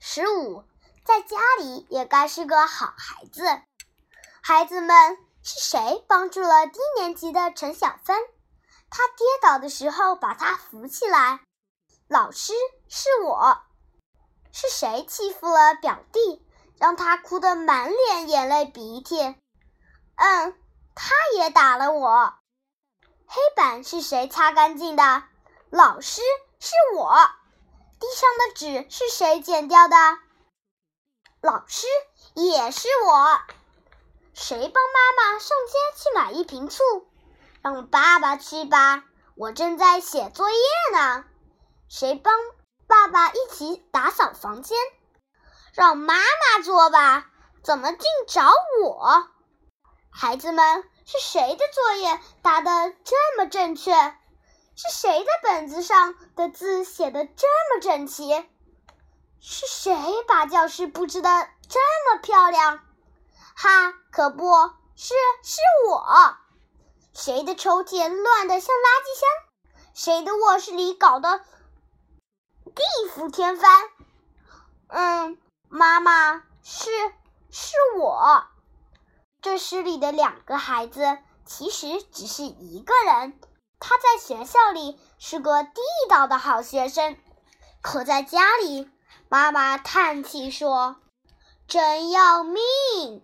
十五，在家里也该是个好孩子。孩子们，是谁帮助了低年级的陈小芬？他跌倒的时候把他扶起来。老师是我。是谁欺负了表弟，让他哭得满脸眼泪鼻涕？嗯，他也打了我。黑板是谁擦干净的？老师是我。地上的纸是谁剪掉的？老师也是我。谁帮妈妈上街去买一瓶醋？让爸爸去吧，我正在写作业呢。谁帮爸爸一起打扫房间？让妈妈做吧，怎么竟找我？孩子们，是谁的作业答得这么正确？是谁的本子上的字写的这么整齐？是谁把教室布置的这么漂亮？哈，可不是，是我。谁的抽屉乱得像垃圾箱？谁的卧室里搞得地覆天翻？嗯，妈妈是是我。这诗里的两个孩子其实只是一个人。他在学校里是个地道的好学生，可在家里，妈妈叹气说：“真要命。”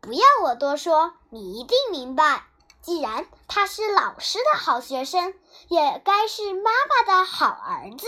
不要我多说，你一定明白。既然他是老师的好学生，也该是妈妈的好儿子。